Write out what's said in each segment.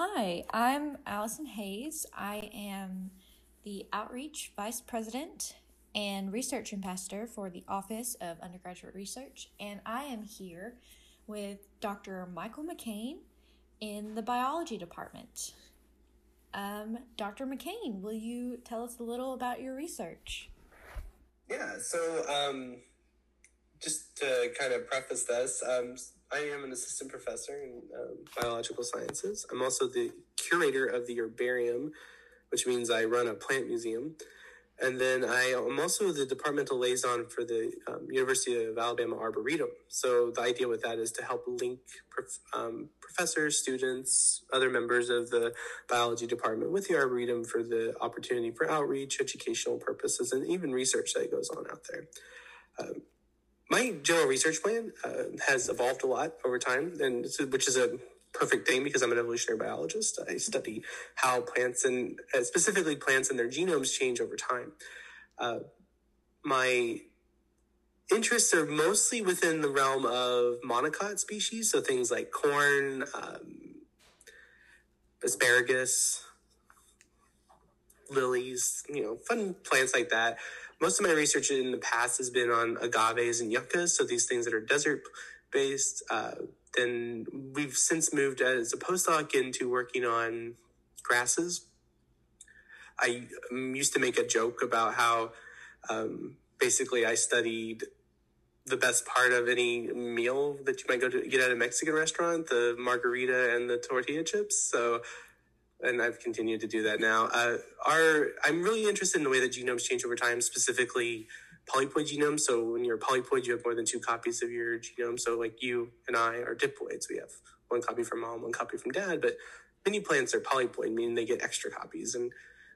Hi, I'm Allison Hayes. I am the Outreach Vice President and Research Ambassador for the Office of Undergraduate Research, and I am here with Dr. Michael McKain in the Biology Department. Um, Dr. McKain, will you tell us a little about your research? Yeah, so um, just to kind of preface this, um, I am an assistant professor in um, biological sciences. I'm also the curator of the herbarium, which means I run a plant museum. And then I am also the departmental liaison for the um, University of Alabama Arboretum. So the idea with that is to help link prof- um, professors, students, other members of the biology department with the Arboretum for the opportunity for outreach, educational purposes, and even research that goes on out there. Um, my general research plan uh, has evolved a lot over time, and which is a perfect thing because I'm an evolutionary biologist. I study how plants and uh, specifically plants and their genomes change over time. Uh, my interests are mostly within the realm of monocot species, so things like corn, um, asparagus, lilies, you know, fun plants like that. Most of my research in the past has been on agaves and yuccas, so these things that are desert based. Uh, then we've since moved as a postdoc into working on grasses. I um, used to make a joke about how um, basically I studied the best part of any meal that you might go to get at a Mexican restaurant, the margarita and the tortilla chips. So, and I've continued to do that now. Uh, our, I'm really interested in the way that genomes change over time, specifically polyploid genomes. So when you're polyploid, you have more than two copies of your genome. So like you and I are diploids. We have one copy from mom, one copy from dad, but many plants are polyploid, meaning they get extra copies. And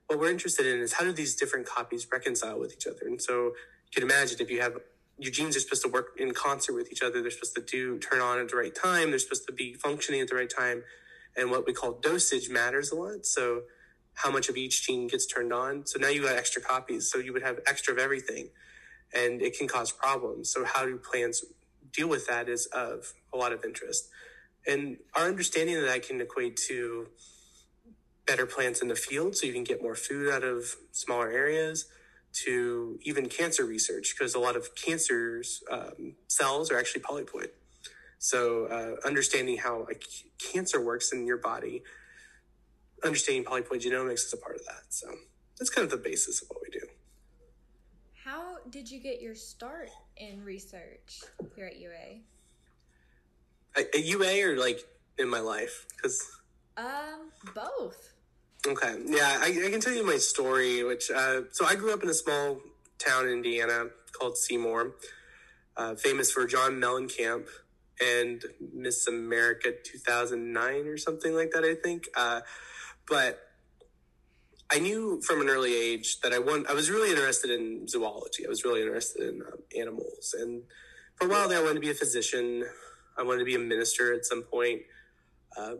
what we're interested in is how do these different copies reconcile with each other? And so you can imagine if you have your genes are supposed to work in concert with each other. They're supposed to do turn on at the right time. They're supposed to be functioning at the right time. And what we call dosage matters a lot. So how much of each gene gets turned on. So now you got extra copies. So you would have extra of everything and it can cause problems. So how do plants deal with that is of a lot of interest. And our understanding of that can equate to better plants in the field so you can get more food out of smaller areas to even cancer research because a lot of cancers um, cells are actually polyploid. So uh, understanding how c- cancer works in your body, understanding polyploid genomics is a part of that. So that's kind of the basis of what we do. How did you get your start in research here at UA? At, at UA or like in my life? Because Um, both. Okay. Yeah, I, I can tell you my story, which, uh, so I grew up in a small town in Indiana called Seymour, uh, famous for John Mellencamp and Miss America 2009 or something like that, I think. Uh, but I knew from an early age that I want, I was really interested in zoology. I was really interested in um, animals. And for a while there, I wanted to be a physician. I wanted to be a minister at some point. Uh,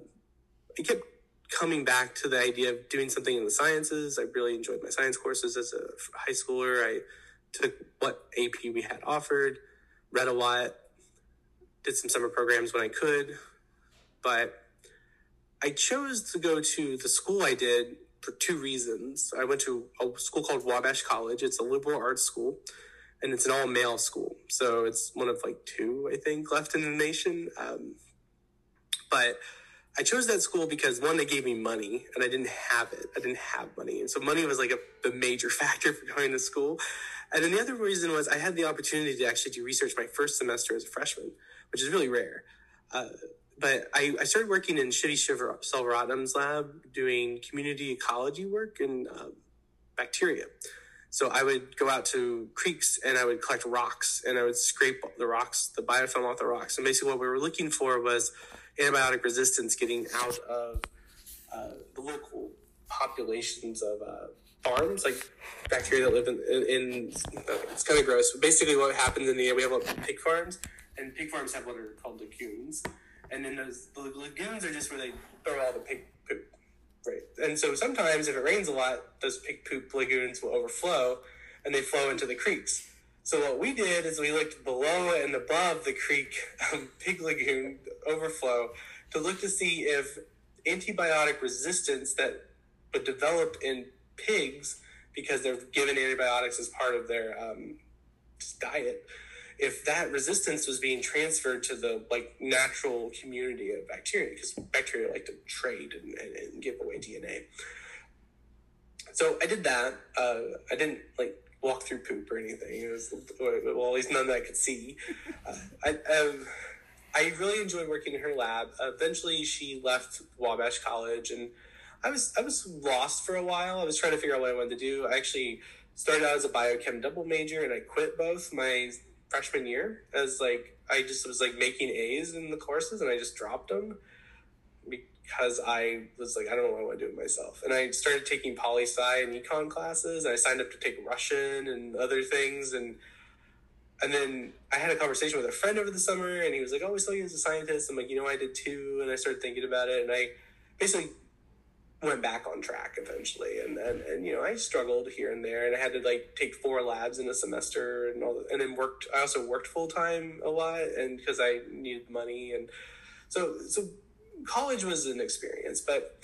I kept coming back to the idea of doing something in the sciences. I really enjoyed my science courses as a high schooler. I took what AP we had offered, read a lot, did some summer programs when I could, but I chose to go to the school I did for two reasons. I went to a school called Wabash College. It's a liberal arts school, and it's an all male school. So it's one of like two, I think, left in the nation. Um, but I chose that school because one, they gave me money and I didn't have it. I didn't have money. And so money was like a, the major factor for going to school. And then the other reason was I had the opportunity to actually do research my first semester as a freshman, which is really rare. Uh, but I, I started working in Shitty Shiver lab doing community ecology work in uh, bacteria. So I would go out to creeks and I would collect rocks and I would scrape the rocks, the biofilm off the rocks. And basically what we were looking for was antibiotic resistance getting out of uh, the local populations of uh, farms, like bacteria that live in, in, in it's kind of gross. Basically what happens in the, we have a pig farms and pig farms have what are called lagoons. And then those the lagoons are just where they throw all the pig poop. Right. And so sometimes if it rains a lot, those pig poop lagoons will overflow and they flow into the creeks. So what we did is we looked below and above the creek um, pig lagoon overflow to look to see if antibiotic resistance that would develop in pigs because they're given antibiotics as part of their um, diet if that resistance was being transferred to the like natural community of bacteria because bacteria like to trade and, and, and, give away dna so i did that uh, i didn't like walk through poop or anything. It was well at least none that i could see. Uh, I, um, I really enjoyed working in her lab. Eventually she left wabash college and i was i was lost for a while. I was trying to figure out what i wanted to do. I actually started out as a biochem double major and i quit both my freshman year as like I just was like making A's in the courses and I just dropped them because I was like I don't know what I want to do with myself. And I started taking poli sci and econ classes and I signed up to take Russian and other things and and then I had a conversation with a friend over the summer and he was like oh we still use a scientist I'm like you know I did too. And I started thinking about it and I basically went back on track eventually. And, and and you know i struggled here and there and i had to like take four labs in a semester and all and then worked i also worked full-time a lot and because i needed money and so so college was an experience. But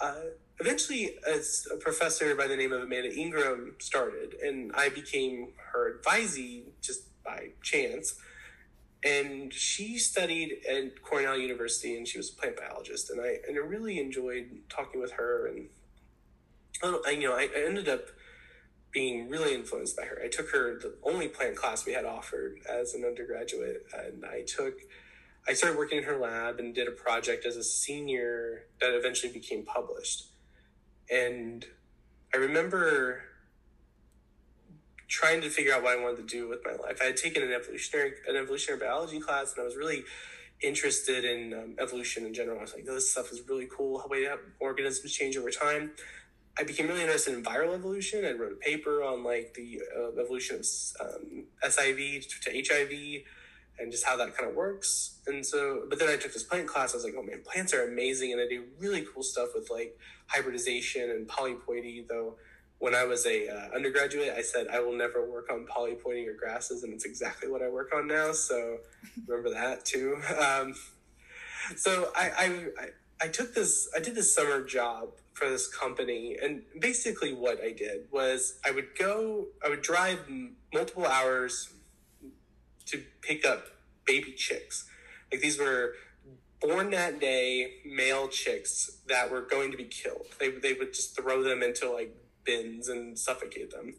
uh, eventually as a professor by the name of amanda ingram started and i became her advisee just by chance and she studied at Cornell University, and she was a plant biologist, and I and I really enjoyed talking with her, and um, I, you know I, I ended up being really influenced by her. I took her the only plant class we had offered as an undergraduate, and I took I started working in her lab and did a project as a senior that eventually became published, and I remember trying to figure out what I wanted to do with my life. I had taken an evolutionary an evolutionary biology class, and I was really interested in um, evolution in general. I was like, this stuff is really cool. How way organisms change over time. I became really interested in viral evolution. I wrote a paper on like the uh, evolution of um, SIV to HIV and just how that kind of works. And so, but then I took this plant class. I was like, oh man, plants are amazing, and I do really cool stuff with like hybridization and polyploidy, though when I was a uh, undergraduate, I said I will never work on polyploidy or grasses, and it's exactly what I work on now. So remember that too. Um, so I, I, I took this I did this summer job for this company, and basically what I did was I would go I would drive multiple hours to pick up baby chicks. Like these were born that day male chicks that were going to be killed. They they would just throw them into like bins and suffocate them.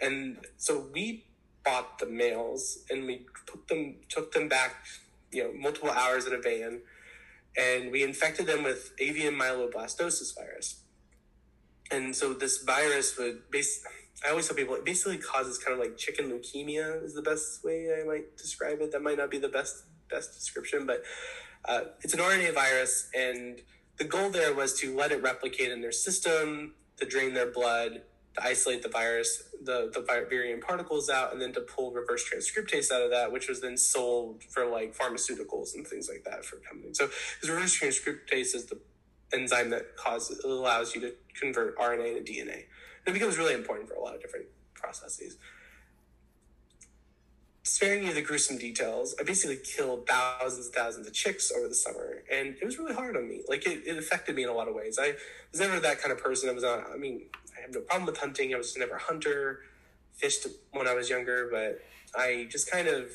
And so we bought the males and we took them took them back, you know, multiple hours in a van, and we infected them with avian myeloblastosis virus. And so this virus would base I always tell people it basically causes kind of like chicken leukemia is the best way I might describe it. That might not be the best best description, but uh, it's an RNA virus, and the goal there was to let it replicate in their system, to drain their blood, to isolate the virus, the, the virion particles out, and then to pull reverse transcriptase out of that, which was then sold for like pharmaceuticals and things like that for companies. So, reverse transcriptase is the enzyme that causes allows you to convert RNA to DNA. And it becomes really important for a lot of different processes sparing you the gruesome details, I basically killed thousands and thousands of chicks over the summer, and it was really hard on me. Like it, it affected me in a lot of ways. I was never that kind of person. I was not. I mean, I have no problem with hunting. I was never a hunter. Fished when I was younger, but I just kind of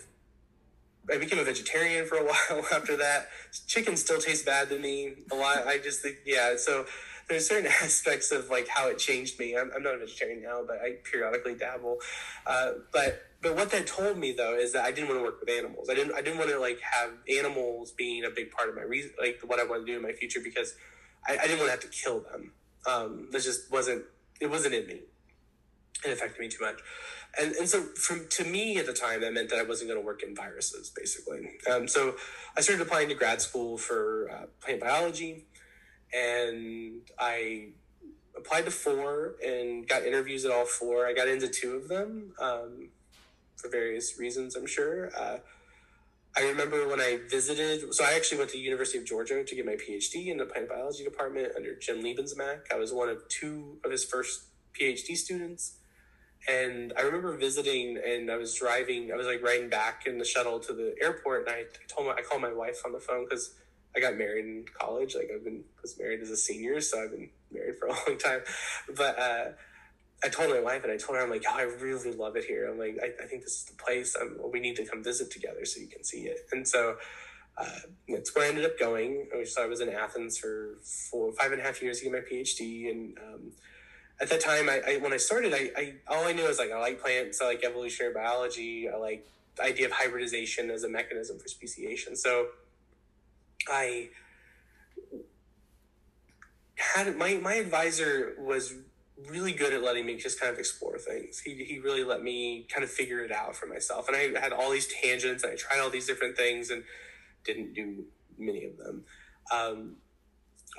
I became a vegetarian for a while after that. Chicken still tastes bad to me a lot. I just think, yeah. So there's certain aspects of like how it changed me. I'm, I'm not a vegetarian now, but I periodically dabble. Uh, but but what that told me though is that I didn't want to work with animals. I didn't I didn't want to like have animals being a big part of my reason, like what I want to do in my future because I, I didn't want to have to kill them. Um, that just wasn't it wasn't in me. It affected me too much. And, and so from to me at the time that meant that I wasn't going to work in viruses basically. Um, so I started applying to grad school for uh, plant biology and I applied to four and got interviews at all four. I got into two of them um, for various reasons, I'm sure. Uh, I remember when I visited, so I actually went to the University of Georgia to get my PhD in the plant biology department under Jim Leebens-Mack. I was one of two of his first PhD students. And I remember visiting and I was driving, I was like riding back in the shuttle to the airport and I told my, I called my wife on the phone because I got married in college. Like I've been was married as a senior, so I've been married for a long time. But uh, I told my wife, and I told her, I'm like, oh, I really love it here. I'm like, I, I think this is the place. I'm, we need to come visit together so you can see it. And so uh, that's where I ended up going. So I was in Athens for four, five and a half years to get my PhD. And um, at that time, I, I, when I started, I, I all I knew was like I like plants, I like evolutionary biology, I like the idea of hybridization as a mechanism for speciation. So I had my my advisor was really good at letting me just kind of explore things. He, he really let me kind of figure it out for myself. And I had all these tangents and I tried all these different things and didn't do many of them. Um,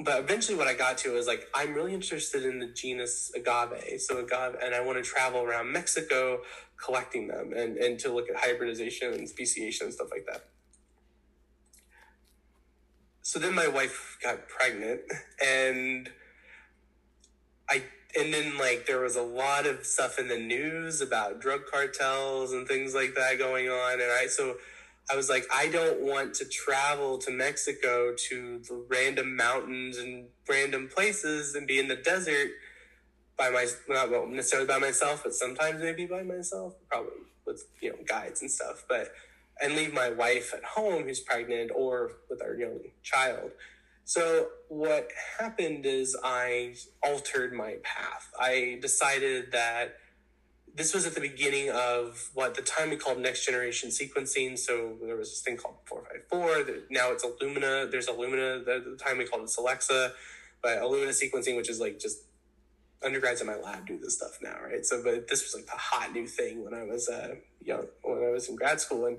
but eventually what I got to was like, I'm really interested in the genus agave. So agave, and I want to travel around Mexico collecting them and, and to look at hybridization and speciation and stuff like that. So then my wife got pregnant and I and then like there was a lot of stuff in the news about drug cartels and things like that going on and i so i was like i don't want to travel to mexico to the random mountains and random places and be in the desert by my not well, necessarily by myself but sometimes maybe by myself probably with you know guides and stuff but and leave my wife at home who's pregnant or with our young child so what happened is I altered my path. I decided that this was at the beginning of what the time we called next generation sequencing. So there was this thing called 454. Now it's Illumina. There's Illumina. The, time we called it Solexa, but Illumina sequencing, which is like just undergrads in my lab do this stuff now, right? So, but this was like the hot new thing when I was uh, young, when I was in grad school, and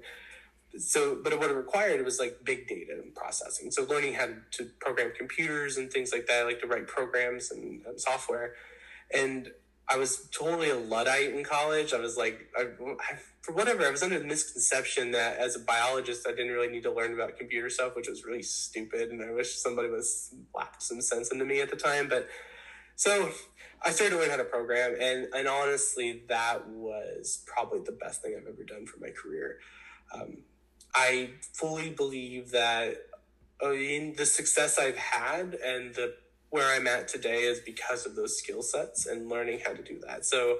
so but what it required was like big data and processing. So learning how to program computers and things like that like to write programs and software. And i was totally a luddite in college. I was like I, I, for whatever i was under the misconception that as a biologist i didn't really need to learn about computer stuff which was really stupid and i wish somebody was laughed some sense into me at the time. But so I started to learn how to program, and and honestly, that was probably the best thing I've ever done for my career. Um, I fully believe that uh, in the success I've had and the where I'm at today is because of those skill sets and learning how to do that. So,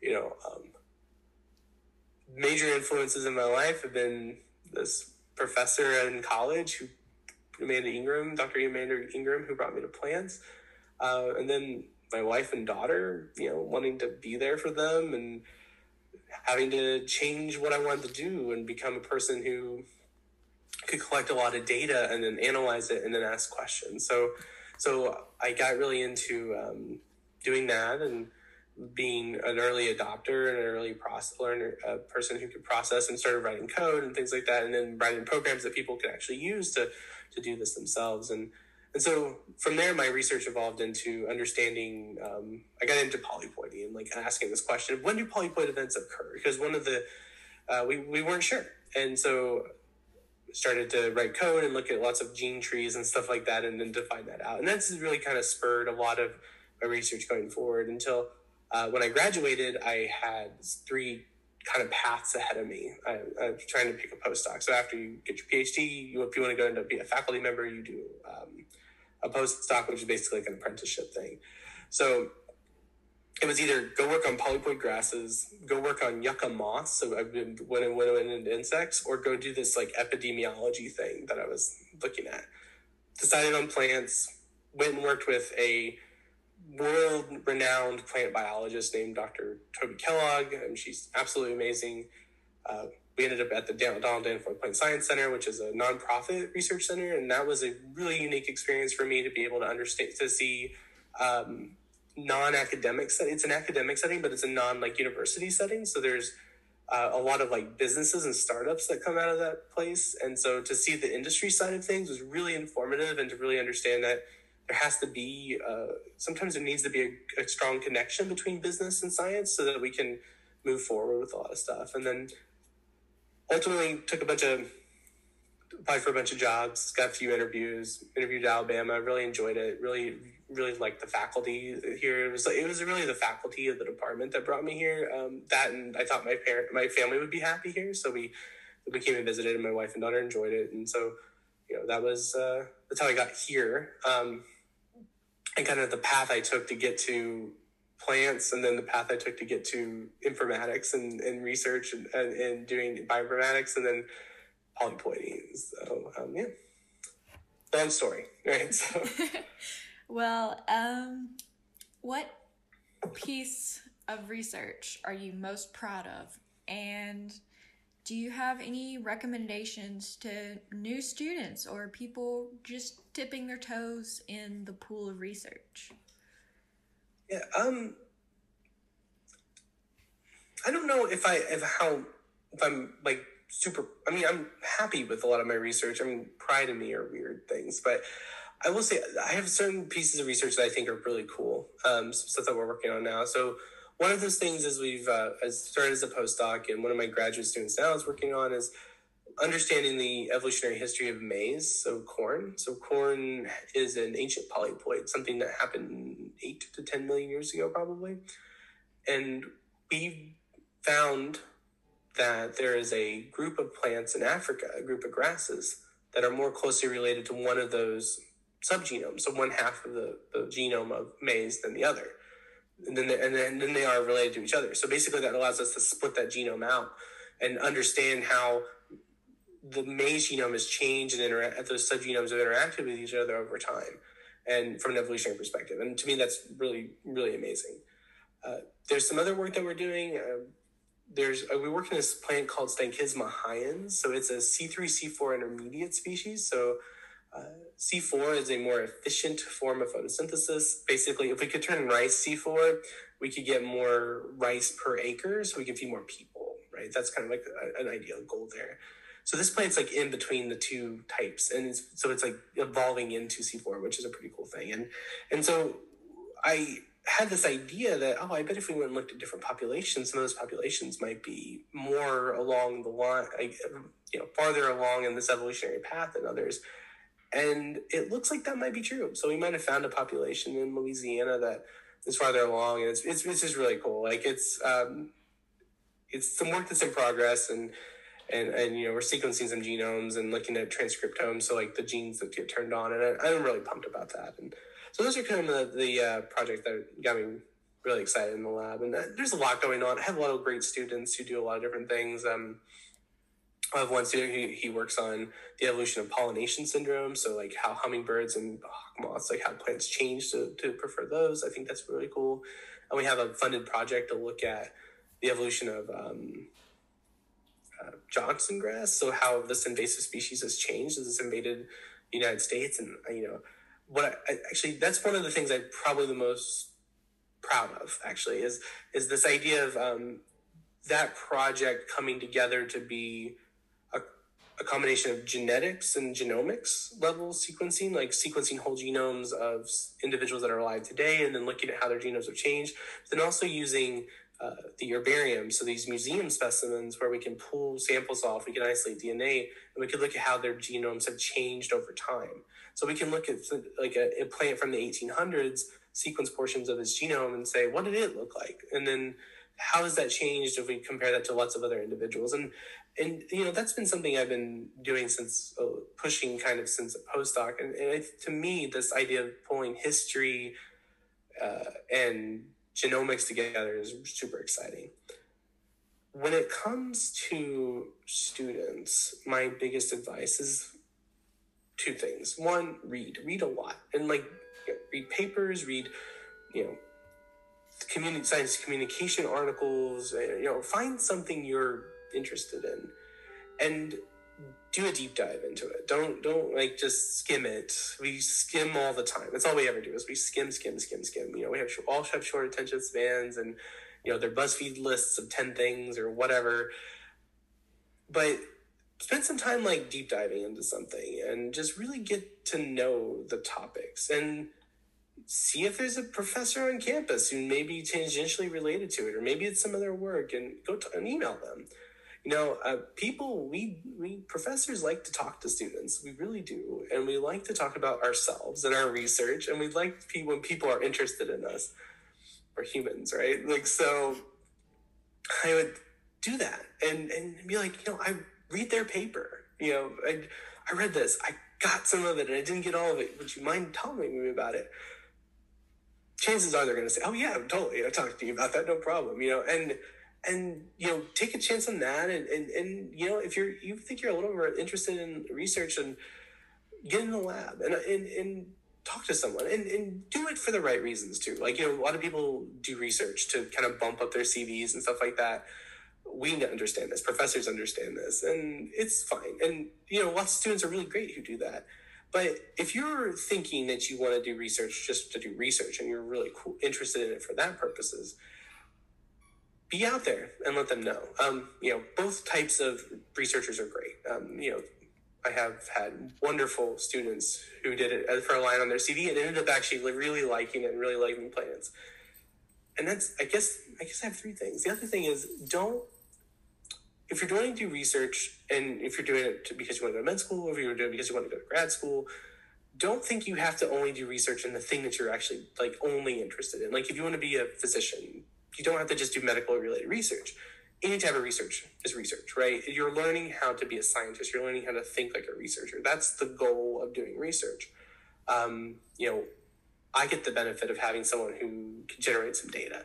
you know, um, major influences in my life have been this professor in college who Amanda Ingram, Dr. Amanda Ingram, who brought me to plants, uh, and then my wife and daughter, you know, wanting to be there for them and having to change what I wanted to do and become a person who could collect a lot of data and then analyze it and then ask questions. So, so I got really into um, doing that and being an early adopter and an early process learner, a person who could process and started writing code and things like that, and then writing programs that people could actually use to to do this themselves. And and so from there, my research evolved into understanding. Um, I got into polyploidy and like asking this question: When do polyploid events occur? Because one of the uh, we we weren't sure, and so started to write code and look at lots of gene trees and stuff like that, and then to find that out. And that's really kind of spurred a lot of my research going forward. Until uh, when I graduated, I had three kind of paths ahead of me. I, I'm trying to pick a postdoc. So after you get your PhD, you, if you want to go into be a faculty member, you do um, a postdoc, which is basically like an apprenticeship thing. So it was either go work on polyploid grasses, go work on yucca moths, so I've been and into insects, or go do this like epidemiology thing that I was looking at. Decided on plants, went and worked with a world renowned plant biologist named Dr. Toby Kellogg, and she's absolutely amazing. Uh, we ended up at the Donald Danforth Plant Science Center, which is a nonprofit research center, and that was a really unique experience for me to be able to understand to see um, non-academic setting. It's an academic setting, but it's a non like university setting. So there's uh, a lot of like businesses and startups that come out of that place, and so to see the industry side of things was really informative, and to really understand that there has to be uh, sometimes there needs to be a, a strong connection between business and science so that we can move forward with a lot of stuff, and then ultimately took a bunch of applied for a bunch of jobs, got a few interviews, interviewed Alabama, really enjoyed it, really really liked the faculty here. It was it was really the faculty of the department that brought me here. Um, that and I thought my parent my family would be happy here, so we we came and visited, and my wife and daughter enjoyed it, and so you know that was uh, that's how I got here, um, and kind of the path I took to get to plants, and then the path I took to get to informatics and, and research and, and, and doing bioinformatics, and then polyploidies. So um, yeah, long story, right? So. well, um, what piece of research are you most proud of, and do you have any recommendations to new students or people just tipping their toes in the pool of research? Yeah, um, I don't know if I if how if I'm like super. I mean, I'm happy with a lot of my research. I mean, pride in me are weird things, but I will say I have certain pieces of research that I think are really cool. Um, stuff that we're working on now. So one of those things is we've uh, started as a postdoc, and one of my graduate students now is working on is understanding the evolutionary history of maize, so corn. So corn is an ancient polyploid, something that happened eight to ten million years ago, probably. And we found that there is a group of plants in Africa, a group of grasses that are more closely related to one of those subgenomes, so one half of the, the genome of maize than the other. And then, and then, and then they are related to each other. So basically, that allows us to split that genome out and understand how the maize genome has changed and interact, those subgenomes have interacted with each other over time, and from an evolutionary perspective. And to me, that's really, really amazing. Uh, there's some other work that we're doing. Uh, there's uh, we work in this plant called Steinchisma hians. So it's a C3 C4 intermediate species. So uh, C4 is a more efficient form of photosynthesis. Basically, if we could turn rice C4, we could get more rice per acre, so we can feed more people, right? That's kind of like a, an ideal goal there. So this plant's like in between the two types, and it's, so it's like evolving into C4, which is a pretty cool thing. And and so I had this idea that oh, I bet if we went and looked at different populations, some of those populations might be more along the line, you know, farther along in this evolutionary path than others. And it looks like that might be true. So we might have found a population in Louisiana that is farther along, and it's it's, it's just really cool. Like it's um, it's some work that's in progress, and and and you know we're sequencing some genomes and looking at transcriptomes, so like the genes that get turned on, and I, I'm really pumped about that. And so those are kind of the, the uh, projects that got me really excited in the lab. And uh, there's a lot going on. I have a lot of great students who do a lot of different things. Um, I have one student who he works on the evolution of pollination syndrome. So like how hummingbirds and hawk moths, like how plants change to, to prefer those. I think that's really cool. And we have a funded project to look at the evolution of um, uh, Johnson grass. So how this invasive species has changed as it's invaded the United States. And, uh, you know, what I, actually, that's one of the things I'm probably the most proud of actually is, is this idea of um, that project coming together to be a combination of genetics and genomics level sequencing, like sequencing whole genomes of individuals that are alive today and then looking at how their genomes have changed. But Then also using uh, the herbarium, so these museum specimens where we can pull samples off, we can isolate DNA, and we can look at how their genomes have changed over time. So we can look at like a, a plant from the 1800s, sequence portions of its genome, and say, what did it look like? And then how has that changed if we compare that to lots of other individuals? And and you know that's been something I've been doing since uh, pushing kind of since a postdoc, and, and it, to me, this idea of pulling history uh, and genomics together is super exciting. When it comes to students, my biggest advice is two things. One, read, read a lot, and like read papers, read, you know, community science communication articles. Uh, you know, find something you're interested in and do a deep dive into it. Don't don't like just skim it. We skim all the time. That's all we ever do is we skim skim skim skim. You know we have all have short attention spans and you know their buzzfeed lists of 10 things or whatever. But spend some time like deep diving into something and just really get to know the topics and see if there's a professor on campus who may be tangentially related to it or maybe it's some of their work and go to, and email them you know, uh, people, we, we professors like to talk to students. We really do. And we like to talk about ourselves and our research. And we like people when people are interested in us. We're humans, right? Like, so I would do that and, and be like, you know, I read their paper. You know, I, I read this. I got some of it and I didn't get all of it. Would you mind telling me about it? Chances are they're going to say, "Oh yeah, totally. I talked to you about that. No problem." You know, and and you know, take a chance on that. And and and you know, if you're you think you're a little more interested in research and get in the lab and and and talk to someone and, and do it for the right reasons too. Like, you know, a lot of people do research to kind of bump up their CVs and stuff like that. We need to understand this. Professors understand this, and it's fine. And you know, lots of students are really great who do that. But if you're thinking that you want to do research just to do research, and you're really cool, interested in it for that purposes, be out there and let them know. Um, you know, both types of researchers are great. Um, you know, I have had wonderful students who did it for a line on their CV and ended up actually really liking it and really liking plans. And that's, I guess, I guess I have three things. The other thing is don't, if you're doing do research and if you're doing it because you want to go to med school or if you're doing it because you want to go to grad school, don't think you have to only do research in the thing that you're actually like only interested in. Like if you want to be a physician, you don't have to just do medical related research any type of research is research, right? You're learning how to be a scientist. You're learning how to think like a researcher. That's the goal of doing research. Um, you know, I get the benefit of having someone who can generate some data.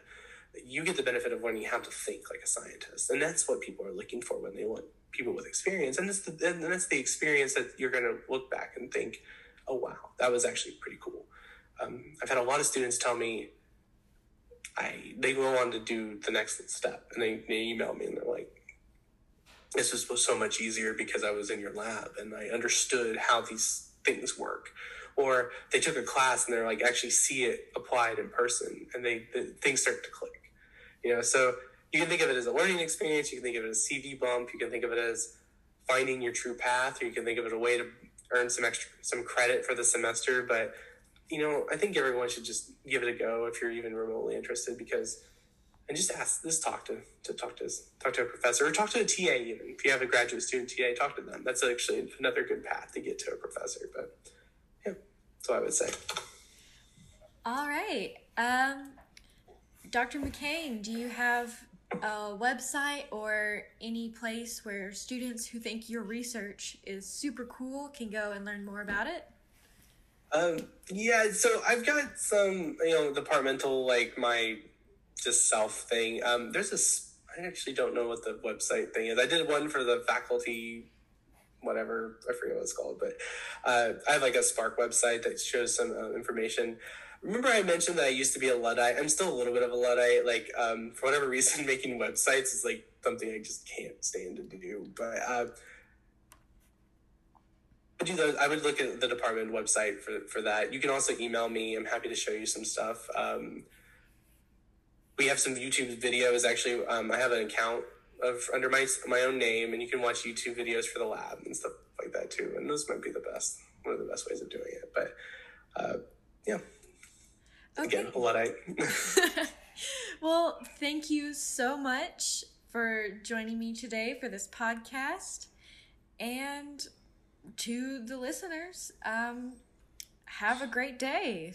You get the benefit of learning how to think like a scientist, and that's what people are looking for when they want people with experience. And that's the and that's the experience that you're going to look back and think, "Oh wow, that was actually pretty cool." Um, I've had a lot of students tell me, I they go on to do the next step, and they, they email me and they're like, "This was so much easier because I was in your lab and I understood how these things work." Or they took a class and they're like, actually see it applied in person, and they the, things start to click. You know, so you can think of it as a learning experience. You can think of it as a CV bump. You can think of it as finding your true path, or you can think of it as a way to earn some extra some credit for the semester. But you know, I think everyone should just give it a go if you're even remotely interested because and just ask this talk to, to talk to talk to a professor or talk to a TA even. If you have a graduate student TA talk to them. That's actually another good path to get to a professor but yeah that's what I would say. All right. Um, Dr. McKain do you have a website or any place where students who think your research is super cool can go and learn more about it um, yeah, so I've got some, you know, departmental, like my just self thing. Um, there's this, I actually don't know what the website thing is. I did one for the faculty, whatever, I forget what it's called, but uh, I have like a Spark website that shows some uh, information. Remember, I mentioned that I used to be a Luddite. I'm still a little bit of a Luddite. Like, um, for whatever reason, making websites is like something I just can't stand to do. But uh, do those. I would look at the department website for, for that. You can also email me. I'm happy to show you some stuff. Um, we have some YouTube videos. Actually, um, I have an account of under my my own name, and you can watch YouTube videos for the lab and stuff like that too. And those might be the best, one of the best ways of doing it. But uh, yeah, okay. again, a luddite. well, thank you so much for joining me today for this podcast, and to the listeners, um, have a great day.